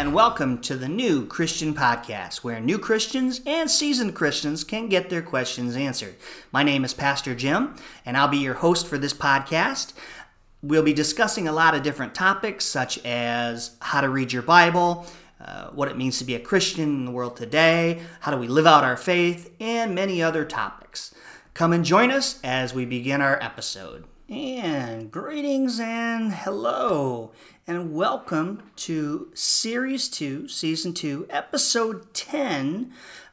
and welcome to the New Christian Podcast, where new Christians and seasoned Christians can get their questions answered. My name is Pastor Jim, and I'll be your host for this podcast. We'll be discussing a lot of different topics, such as how to read your Bible, uh, what it means to be a Christian in the world today, how do we live out our faith, and many other topics. Come and join us as we begin our episode. And greetings and hello and welcome to Series 2, Season 2, Episode 10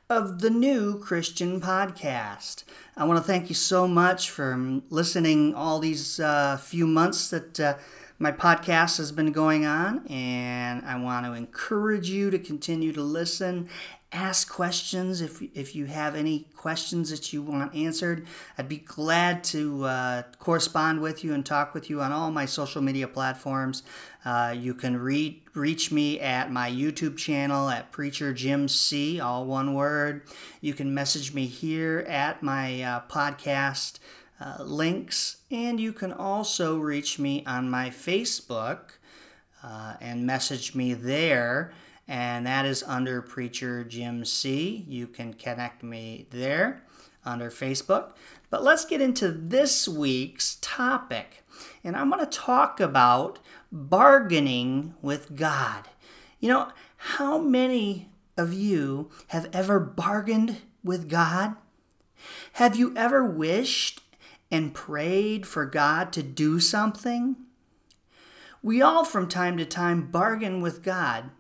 of the New Christian Podcast. I want to thank you so much for listening all these uh, few months that uh, my podcast has been going on, and I want to encourage you to continue to listen ask questions if, if you have any questions that you want answered. I'd be glad to uh, correspond with you and talk with you on all my social media platforms. Uh, you can re- reach me at my YouTube channel at Preacher Jim C, all one word. You can message me here at my uh, podcast uh, links, and you can also reach me on my Facebook uh, and message me there and that is under Preacher Jim C. You can connect me there under Facebook. But let's get into this week's topic. And I'm going to talk about bargaining with God. You know, how many of you have ever bargained with God? Have you ever wished and prayed for God to do something? We all, from time to time, bargain with God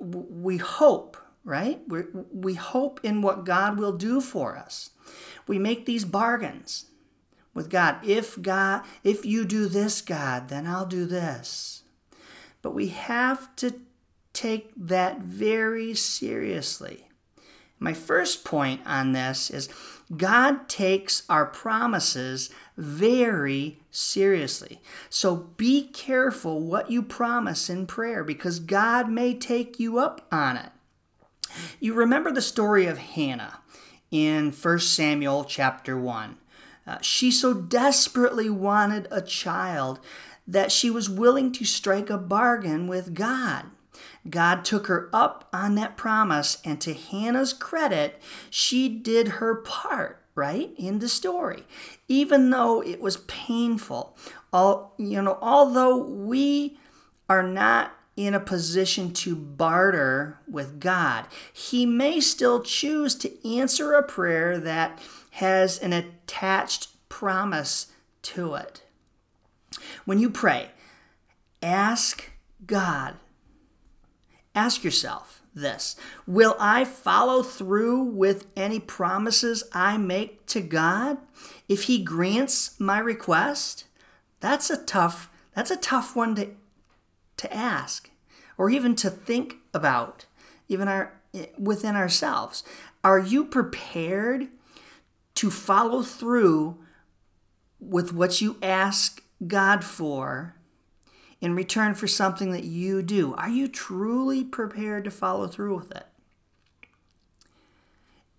we hope, right? we we hope in what God will do for us. We make these bargains with God. If God, if you do this, God, then I'll do this. But we have to take that very seriously. My first point on this is God takes our promises very seriously. So be careful what you promise in prayer because God may take you up on it. You remember the story of Hannah in 1 Samuel chapter 1. Uh, she so desperately wanted a child that she was willing to strike a bargain with God. God took her up on that promise, and to Hannah's credit, she did her part right in the story. Even though it was painful all you know although we are not in a position to barter with God he may still choose to answer a prayer that has an attached promise to it. When you pray ask God. Ask yourself this Will I follow through with any promises I make to God if He grants my request? That's a tough that's a tough one to to ask or even to think about even our within ourselves. Are you prepared to follow through with what you ask God for in return for something that you do? Are you truly prepared to follow through with it?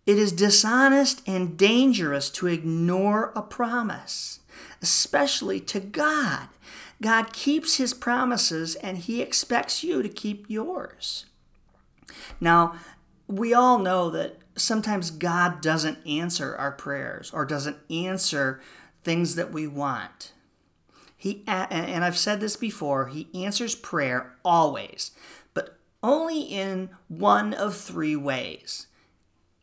It is dishonest and dangerous to ignore a promise, especially to God. God keeps his promises and he expects you to keep yours. Now, we all know that sometimes God doesn't answer our prayers or doesn't answer things that we want. He and I've said this before, he answers prayer always, but only in one of three ways.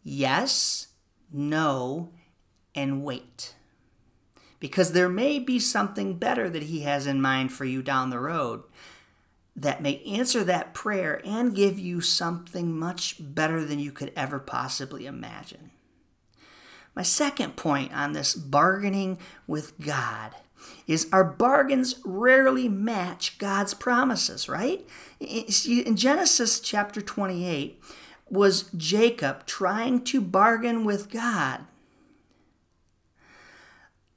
Yes, no, and wait. Because there may be something better that he has in mind for you down the road that may answer that prayer and give you something much better than you could ever possibly imagine. My second point on this bargaining with God is our bargains rarely match God's promises, right? In Genesis chapter 28 was Jacob trying to bargain with God.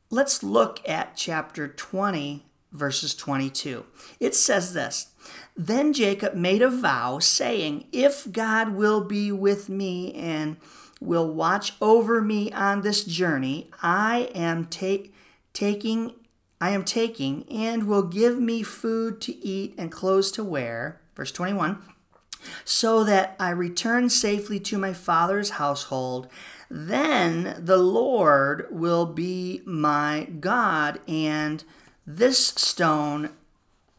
Let's look at chapter 20, verses 22. It says this Then Jacob made a vow, saying, If God will be with me and will watch over me on this journey, I am ta- taking I am taking and will give me food to eat and clothes to wear. Verse 21 so that I return safely to my father's household. Then the Lord will be my God, and this stone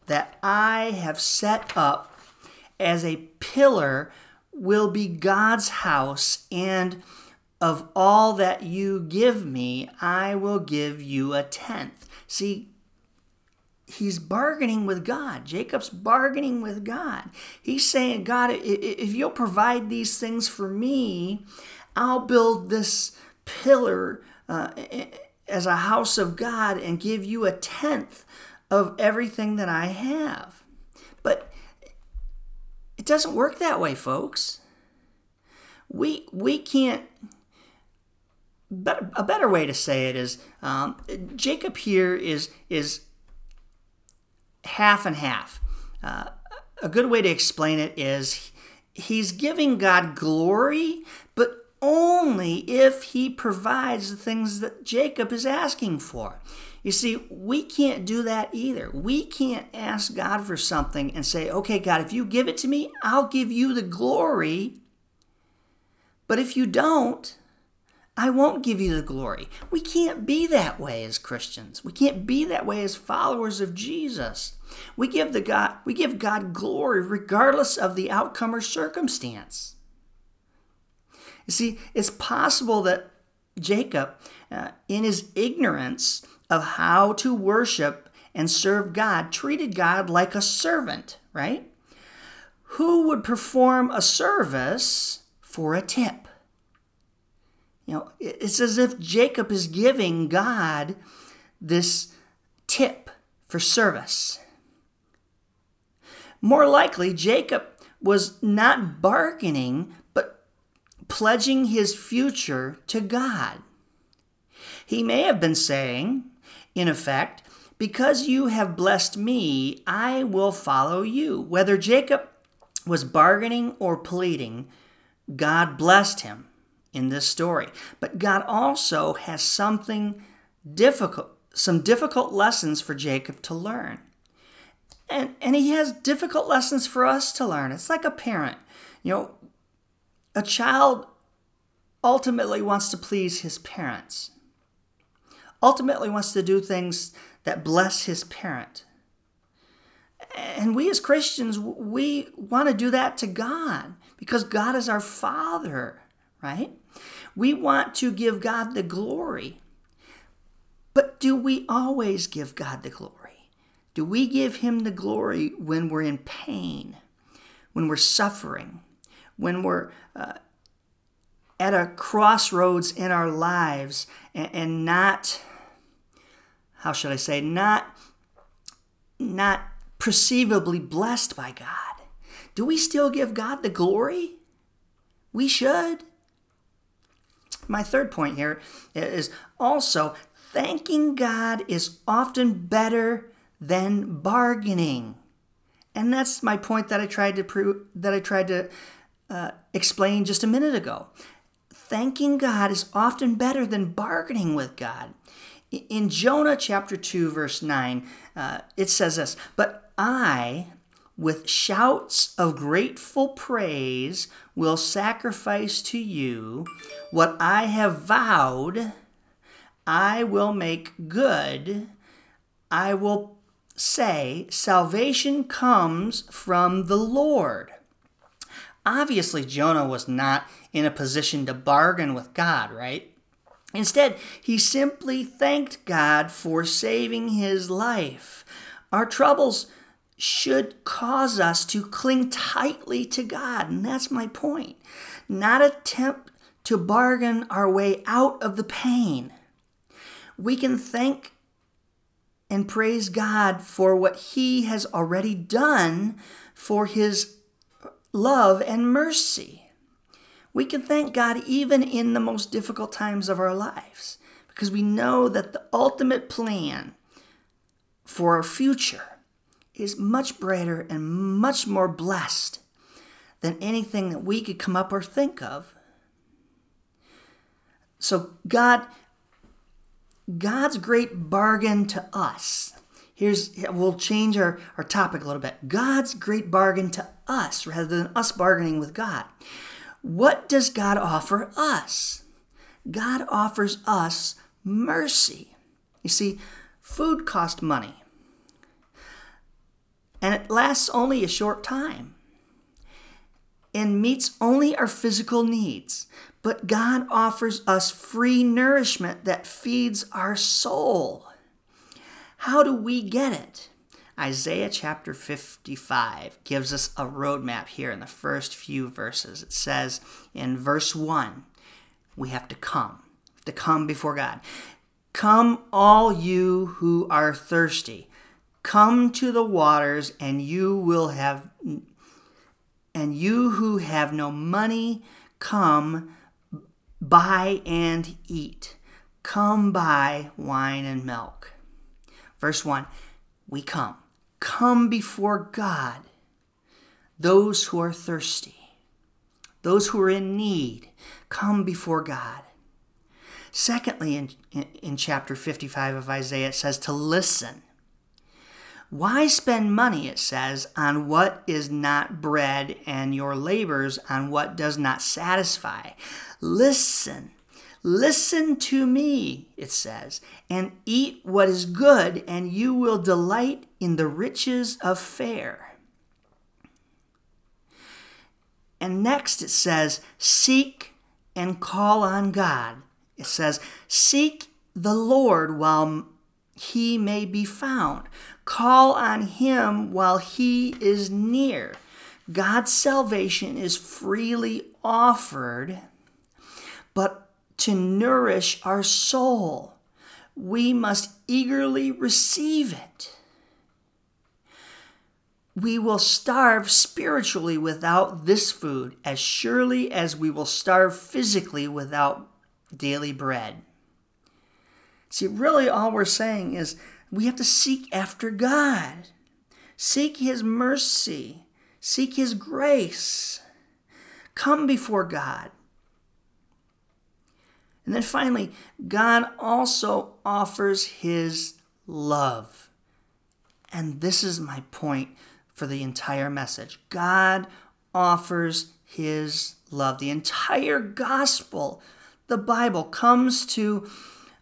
that I have set up as a pillar will be God's house, and of all that you give me, I will give you a tenth. See, he's bargaining with God. Jacob's bargaining with God. He's saying, God, if you'll provide these things for me, I'll build this pillar uh, as a house of God and give you a tenth of everything that I have. But it doesn't work that way, folks. We we can't. But a better way to say it is um, Jacob here is is half and half. Uh, a good way to explain it is he's giving God glory, but only if he provides the things that Jacob is asking for. You see, we can't do that either. We can't ask God for something and say, okay, God, if you give it to me, I'll give you the glory. But if you don't, I won't give you the glory. We can't be that way as Christians. We can't be that way as followers of Jesus. We give the God we give God glory regardless of the outcome or circumstance. You see, it's possible that Jacob, uh, in his ignorance of how to worship and serve God, treated God like a servant, right? Who would perform a service for a tip? You know, it's as if Jacob is giving God this tip for service. More likely, Jacob was not bargaining, but pledging his future to God. He may have been saying, in effect, because you have blessed me, I will follow you. Whether Jacob was bargaining or pleading, God blessed him in this story. But God also has something difficult, some difficult lessons for Jacob to learn. And, and he has difficult lessons for us to learn. It's like a parent. You know, a child ultimately wants to please his parents, ultimately wants to do things that bless his parent. And we as Christians, we want to do that to God because God is our Father right? We want to give God the glory. But do we always give God the glory? Do we give Him the glory when we're in pain, when we're suffering, when we're uh, at a crossroads in our lives and, and not, how should I say, not, not perceivably blessed by God? Do we still give God the glory? We should. My third point here is also thanking God is often better than bargaining. And that's my point that I tried to prove that I tried to uh, explain just a minute ago. Thanking God is often better than bargaining with God. In Jonah chapter 2, verse 9, uh, it says this But I, with shouts of grateful praise will sacrifice to you what I have vowed. I will make good. I will say, Salvation comes from the Lord. Obviously, Jonah was not in a position to bargain with God, right? Instead, he simply thanked God for saving his life. Our troubles should cause us to cling tightly to God. And that's my point. Not attempt to bargain our way out of the pain. We can thank and praise God for what He has already done for His love and mercy. We can thank God even in the most difficult times of our lives because we know that the ultimate plan for our future is much brighter and much more blessed than anything that we could come up or think of. So God God's great bargain to us. Here's we'll change our, our topic a little bit. God's great bargain to us rather than us bargaining with God. What does God offer us? God offers us mercy. You see, food costs money. And it lasts only a short time and meets only our physical needs. But God offers us free nourishment that feeds our soul. How do we get it? Isaiah chapter 55 gives us a roadmap here in the first few verses. It says in verse 1, we have to come, to come before God. Come, all you who are thirsty. Come to the waters, and you will have and you who have no money, come buy and eat. Come buy wine and milk. Verse 1 We come. Come before God. Those who are thirsty, those who are in need, come before God. Secondly, in, in, in chapter 55 of Isaiah, it says to listen. Why spend money, it says, on what is not bread and your labors on what does not satisfy? Listen, listen to me, it says, and eat what is good, and you will delight in the riches of fare. And next it says, seek and call on God. It says, seek the Lord while he may be found. Call on him while he is near. God's salvation is freely offered, but to nourish our soul, we must eagerly receive it. We will starve spiritually without this food as surely as we will starve physically without daily bread. See, really, all we're saying is we have to seek after God, seek His mercy, seek His grace, come before God. And then finally, God also offers His love. And this is my point for the entire message. God offers His love. The entire gospel, the Bible, comes to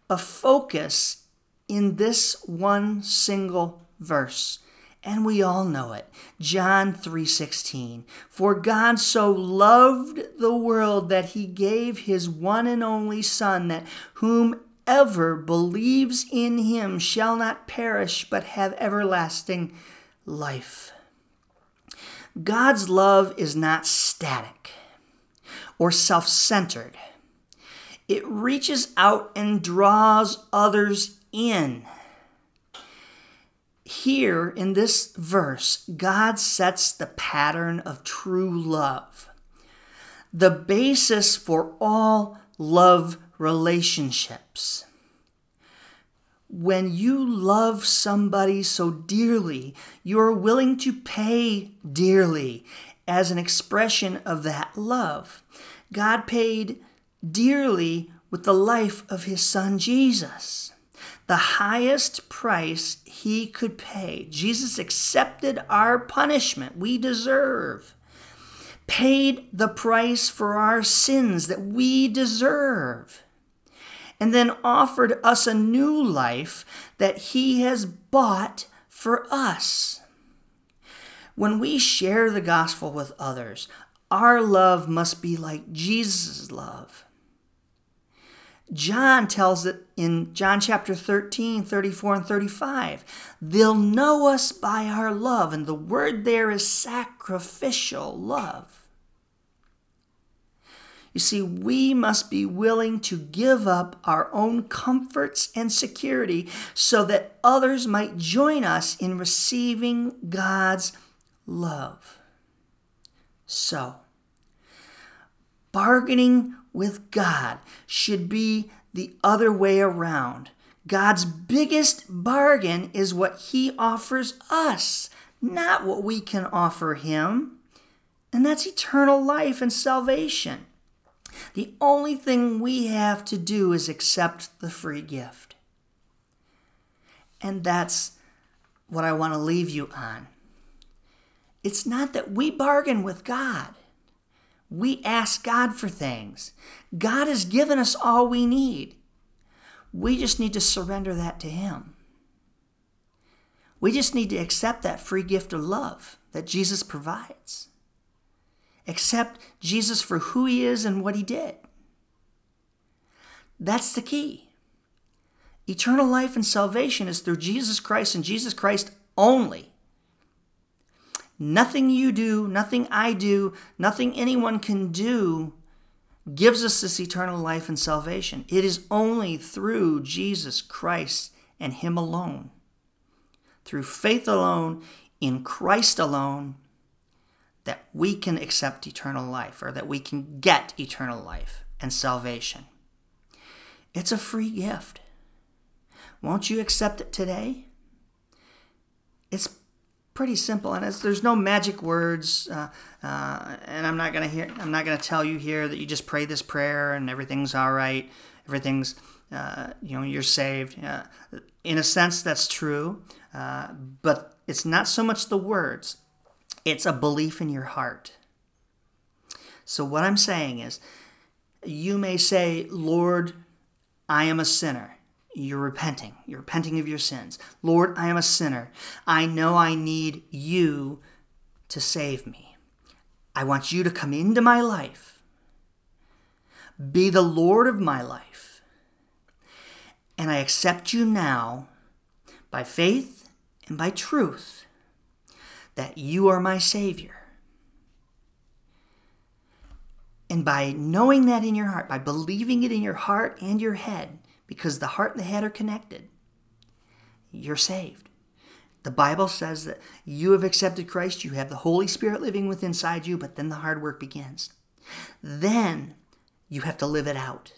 a focus in this one single verse. And we all know it. John 3:16. For God so loved the world that he gave his one and only son that whomever believes in him shall not perish but have everlasting life. God's love is not static or self-centered. It reaches out and draws others in. Here in this verse, God sets the pattern of true love, the basis for all love relationships. When you love somebody so dearly, you're willing to pay dearly as an expression of that love. God paid dearly with the life of his son Jesus the highest price he could pay. Jesus accepted our punishment we deserve, paid the price for our sins that we deserve, and then offered us a new life that he has bought for us. When we share the gospel with others, our love must be like Jesus' love. John tells it in John chapter 13, 34, and 35. They'll know us by our love, and the word there is sacrificial love. You see, we must be willing to give up our own comforts and security so that others might join us in receiving God's love. So, bargaining with God should be the other way around. God's biggest bargain is what He offers us, not what we can offer Him. And that's eternal life and salvation. The only thing we have to do is accept the free gift. And that's what I want to leave you on. It's not that we bargain with God. We ask God for things. God has given us all we need. We just need to surrender that to Him. We just need to accept that free gift of love that Jesus provides. Accept Jesus for who He is and what He did. That's the key. Eternal life and salvation is through Jesus Christ and Jesus Christ only. Nothing you do, nothing I do, nothing anyone can do gives us this eternal life and salvation. It is only through Jesus Christ and Him alone. Through faith alone, in Christ alone, that we can accept eternal life or that we can get eternal life and salvation. It's a free gift. Won't you accept it today? It's pretty simple, and there's no magic words. Uh, uh, and I'm not gonna hear. I'm not gonna tell you here that you just pray this prayer and everything's all right. Everything's uh, you know you're saved. Uh, in a sense, that's true, uh, but it's not so much the words. It's a belief in your heart. So what I'm saying is, you may say, Lord, I am a sinner you're repenting. You're repenting of your sins. Lord, I am a sinner. I know I need you to save me. I want you to come into my life, be the Lord of my life. And I accept you now by faith and by truth that you are my Savior. And by knowing that in your heart, by believing it in your heart and your head, because the heart and the head are connected. You're saved. The Bible says that you have accepted Christ, you have the Holy Spirit living within inside you, but then the hard work begins. Then you have to live it out.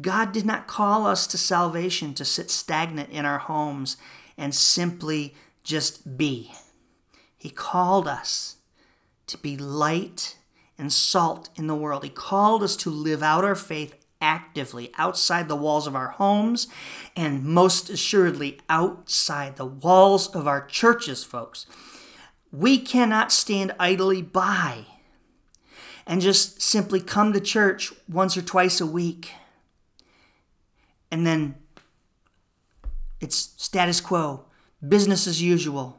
God did not call us to salvation to sit stagnant in our homes and simply just be. He called us to be light and salt in the world. He called us to live out our faith actively outside the walls of our homes and most assuredly outside the walls of our churches, folks. We cannot stand idly by and just simply come to church once or twice a week and then it's status quo, business as usual.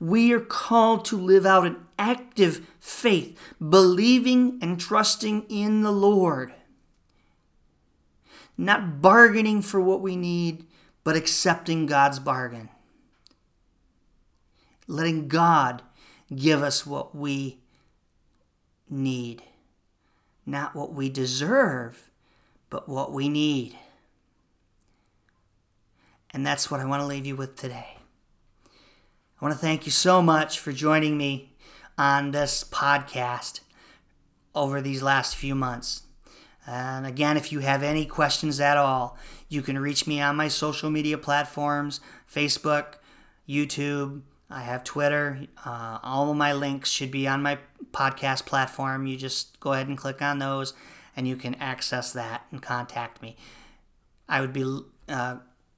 We are called to live out an active faith, believing and trusting in the Lord not bargaining for what we need, but accepting God's bargain. Letting God give us what we need, not what we deserve, but what we need. And that's what I want to leave you with today. I want to thank you so much for joining me on this podcast over these last few months. And again, if you have any questions at all, you can reach me on my social media platforms Facebook, YouTube. I have Twitter. Uh, all of my links should be on my podcast platform. You just go ahead and click on those, and you can access that and contact me. I would be, uh,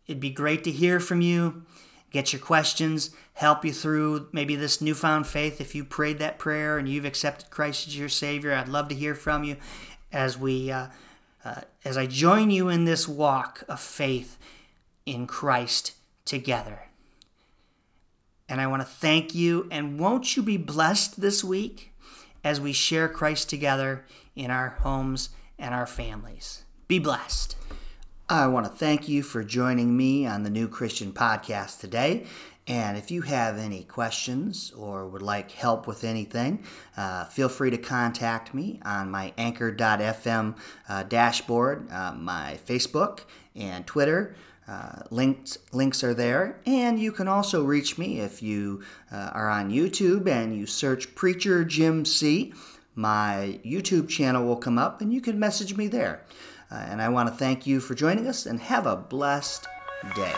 it'd be great to hear from you, get your questions, help you through maybe this newfound faith. If you prayed that prayer and you've accepted Christ as your Savior, I'd love to hear from you as we uh, uh, as I join you in this walk of faith in Christ together. And I want to thank you. And won't you be blessed this week as we share Christ together in our homes and our families? Be blessed. I want to thank you for joining me on the New Christian Podcast today. And if you have any questions or would like help with anything, uh, feel free to contact me on my anchor.fm uh, dashboard, uh, my Facebook and Twitter. Uh, links links are there, and you can also reach me if you uh, are on YouTube and you search Preacher Jim C. My YouTube channel will come up, and you can message me there. Uh, and I want to thank you for joining us and have a blessed day.